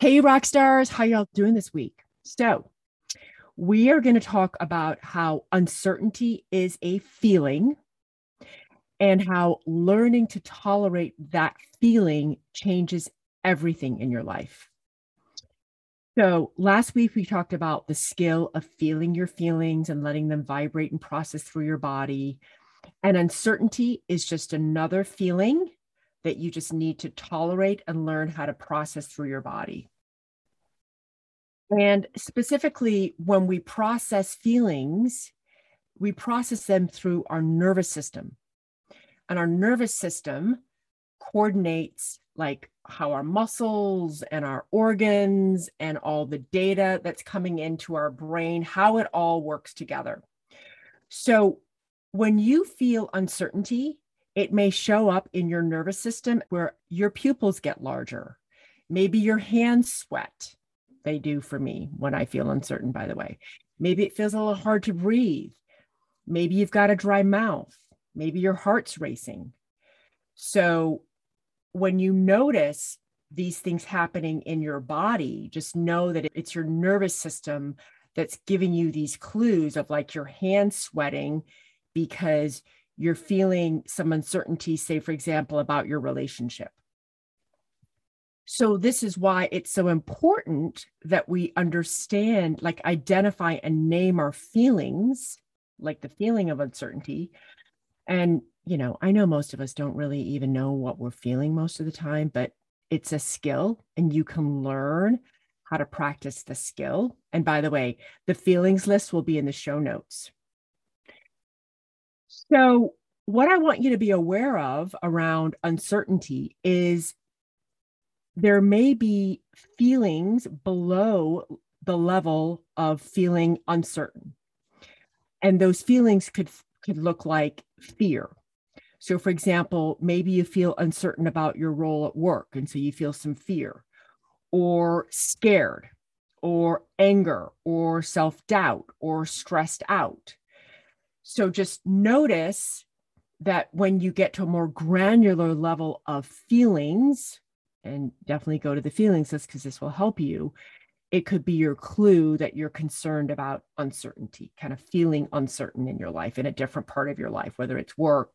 Hey, rock stars, how y'all doing this week? So, we are going to talk about how uncertainty is a feeling and how learning to tolerate that feeling changes everything in your life. So, last week we talked about the skill of feeling your feelings and letting them vibrate and process through your body. And uncertainty is just another feeling that you just need to tolerate and learn how to process through your body. And specifically, when we process feelings, we process them through our nervous system. And our nervous system coordinates like how our muscles and our organs and all the data that's coming into our brain, how it all works together. So when you feel uncertainty, it may show up in your nervous system where your pupils get larger. Maybe your hands sweat. They do for me when I feel uncertain, by the way. Maybe it feels a little hard to breathe. Maybe you've got a dry mouth. Maybe your heart's racing. So when you notice these things happening in your body, just know that it's your nervous system that's giving you these clues of like your hands sweating because you're feeling some uncertainty, say, for example, about your relationship. So, this is why it's so important that we understand, like, identify and name our feelings, like the feeling of uncertainty. And, you know, I know most of us don't really even know what we're feeling most of the time, but it's a skill and you can learn how to practice the skill. And by the way, the feelings list will be in the show notes. So, what I want you to be aware of around uncertainty is there may be feelings below the level of feeling uncertain. And those feelings could could look like fear. So for example, maybe you feel uncertain about your role at work and so you feel some fear or scared or anger or self-doubt or stressed out. So just notice that when you get to a more granular level of feelings, and definitely go to the feelings list because this will help you. It could be your clue that you're concerned about uncertainty, kind of feeling uncertain in your life in a different part of your life, whether it's work,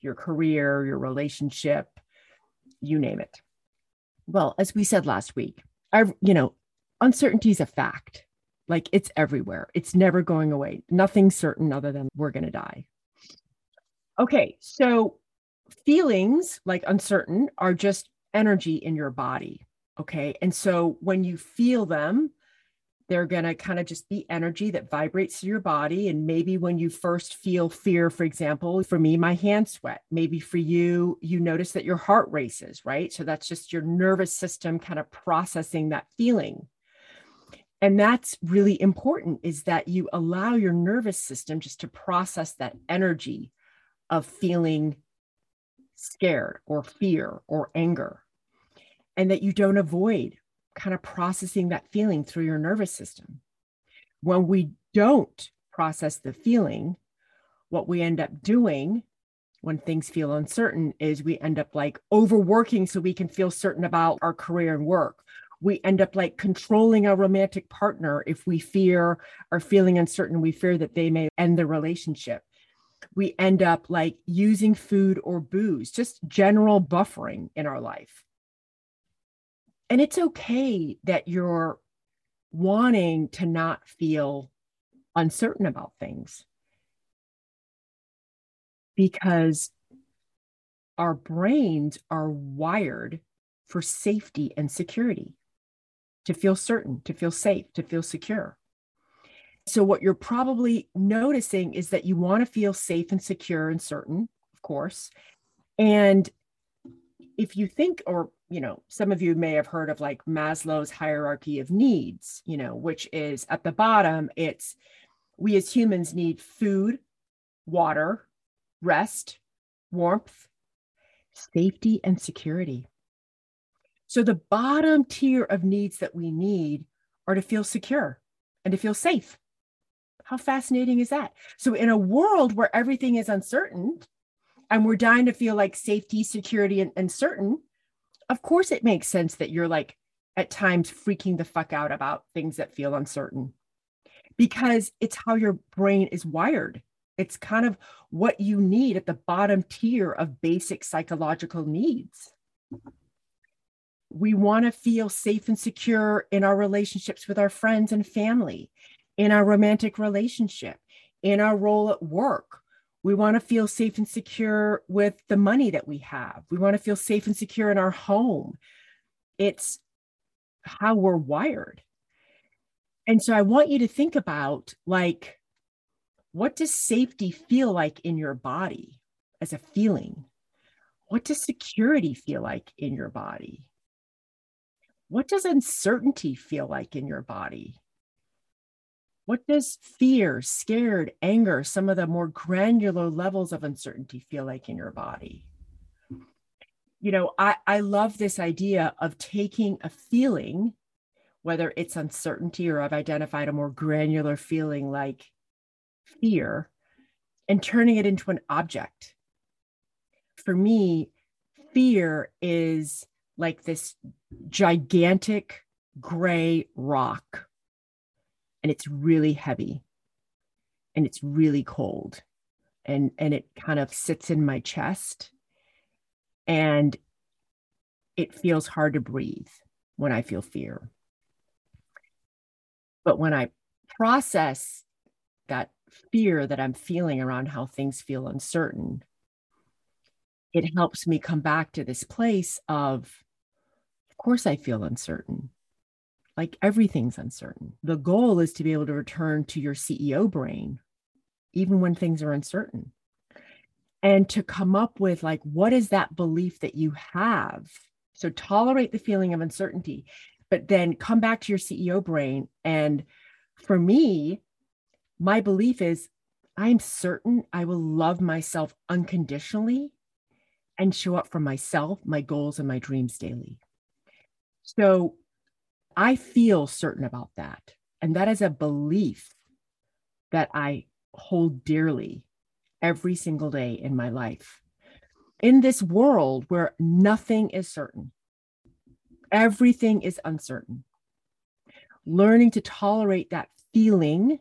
your career, your relationship, you name it. Well, as we said last week, I, you know, uncertainty is a fact. Like it's everywhere. It's never going away. Nothing's certain other than we're going to die. Okay, so feelings like uncertain are just energy in your body. Okay. And so when you feel them, they're going to kind of just be energy that vibrates through your body. And maybe when you first feel fear, for example, for me, my hands sweat. Maybe for you, you notice that your heart races, right? So that's just your nervous system kind of processing that feeling. And that's really important is that you allow your nervous system just to process that energy of feeling scared or fear or anger, and that you don't avoid kind of processing that feeling through your nervous system. When we don't process the feeling, what we end up doing when things feel uncertain is we end up like overworking so we can feel certain about our career and work. We end up like controlling our romantic partner if we fear or feeling uncertain, we fear that they may end the relationship. We end up like using food or booze, just general buffering in our life. And it's okay that you're wanting to not feel uncertain about things because our brains are wired for safety and security, to feel certain, to feel safe, to feel secure. So, what you're probably noticing is that you want to feel safe and secure and certain, of course. And if you think, or, you know, some of you may have heard of like Maslow's hierarchy of needs, you know, which is at the bottom, it's we as humans need food, water, rest, warmth, safety, and security. So the bottom tier of needs that we need are to feel secure and to feel safe. How fascinating is that? So, in a world where everything is uncertain and we're dying to feel like safety, security, and, and certain, of course, it makes sense that you're like at times freaking the fuck out about things that feel uncertain because it's how your brain is wired. It's kind of what you need at the bottom tier of basic psychological needs. We want to feel safe and secure in our relationships with our friends and family, in our romantic relationship, in our role at work. We want to feel safe and secure with the money that we have. We want to feel safe and secure in our home. It's how we're wired. And so I want you to think about like, what does safety feel like in your body as a feeling? What does security feel like in your body? What does uncertainty feel like in your body? What does fear, scared, anger, some of the more granular levels of uncertainty feel like in your body? You know, I, I love this idea of taking a feeling, whether it's uncertainty or I've identified a more granular feeling like fear and turning it into an object. For me, fear is like this gigantic gray rock, and it's really heavy. And it's really cold. And and it kind of sits in my chest. And it feels hard to breathe when i feel fear. But when i process that fear that I'm feeling around how things feel uncertain, it helps me come back to this place of, of course, I feel uncertain. Like everything's uncertain. The goal is to be able to return to your CEO brain, even when things are uncertain, and to come up with, like, what is that belief that you have? So tolerate the feeling of uncertainty, but then come back to your CEO brain. And for me, my belief is I'm certain I will love myself unconditionally and show up for myself, my goals, and my dreams daily. So I feel certain about that. And that is a belief that I hold dearly every single day in my life. In this world where nothing is certain, everything is uncertain, learning to tolerate that feeling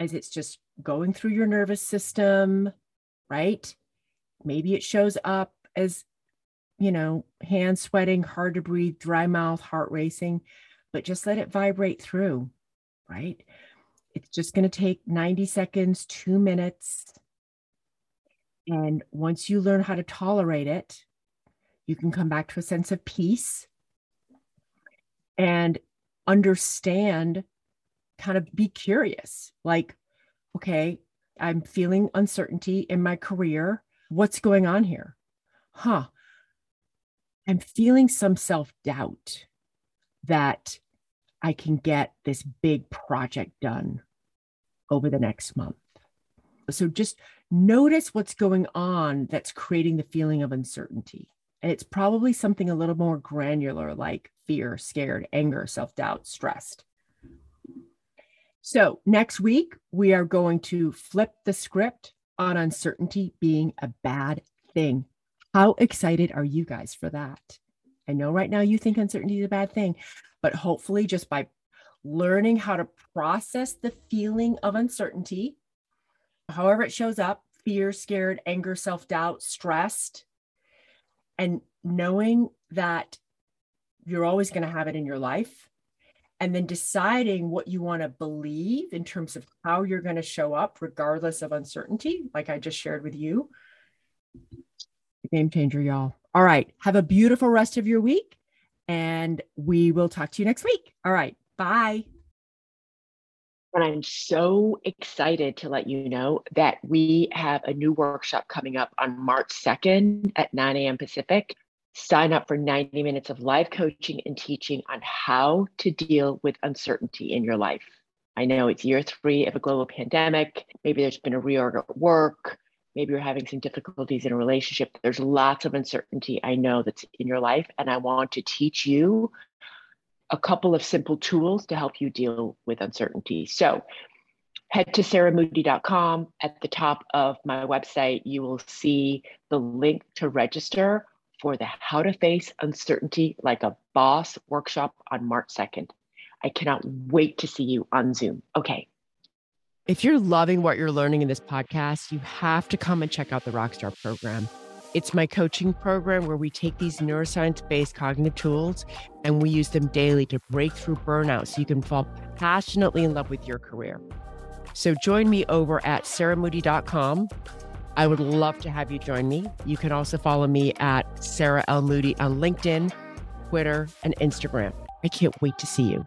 as it's just going through your nervous system, right? Maybe it shows up as, you know, hands sweating, hard to breathe, dry mouth, heart racing, but just let it vibrate through, right? It's just going to take 90 seconds, two minutes. And once you learn how to tolerate it, you can come back to a sense of peace and understand kind of be curious like, okay, I'm feeling uncertainty in my career. What's going on here? Huh. I'm feeling some self doubt that I can get this big project done over the next month. So just notice what's going on that's creating the feeling of uncertainty. And it's probably something a little more granular like fear, scared, anger, self doubt, stressed. So, next week, we are going to flip the script on uncertainty being a bad thing. How excited are you guys for that? I know right now you think uncertainty is a bad thing, but hopefully, just by learning how to process the feeling of uncertainty, however it shows up fear, scared, anger, self doubt, stressed and knowing that you're always going to have it in your life and then deciding what you want to believe in terms of how you're going to show up regardless of uncertainty like i just shared with you game changer y'all all right have a beautiful rest of your week and we will talk to you next week all right bye and I'm so excited to let you know that we have a new workshop coming up on March 2nd at 9 a.m. Pacific. Sign up for 90 minutes of live coaching and teaching on how to deal with uncertainty in your life. I know it's year three of a global pandemic. Maybe there's been a reorg at work. Maybe you're having some difficulties in a relationship. There's lots of uncertainty I know that's in your life. And I want to teach you a couple of simple tools to help you deal with uncertainty. So head to sarahmoody.com. At the top of my website, you will see the link to register for the How to Face Uncertainty Like a Boss workshop on March 2nd. I cannot wait to see you on Zoom. Okay. If you're loving what you're learning in this podcast, you have to come and check out the Rockstar program. It's my coaching program where we take these neuroscience based cognitive tools and we use them daily to break through burnout so you can fall passionately in love with your career. So join me over at sarahmoody.com. I would love to have you join me. You can also follow me at Sarah L. Moody on LinkedIn, Twitter, and Instagram. I can't wait to see you.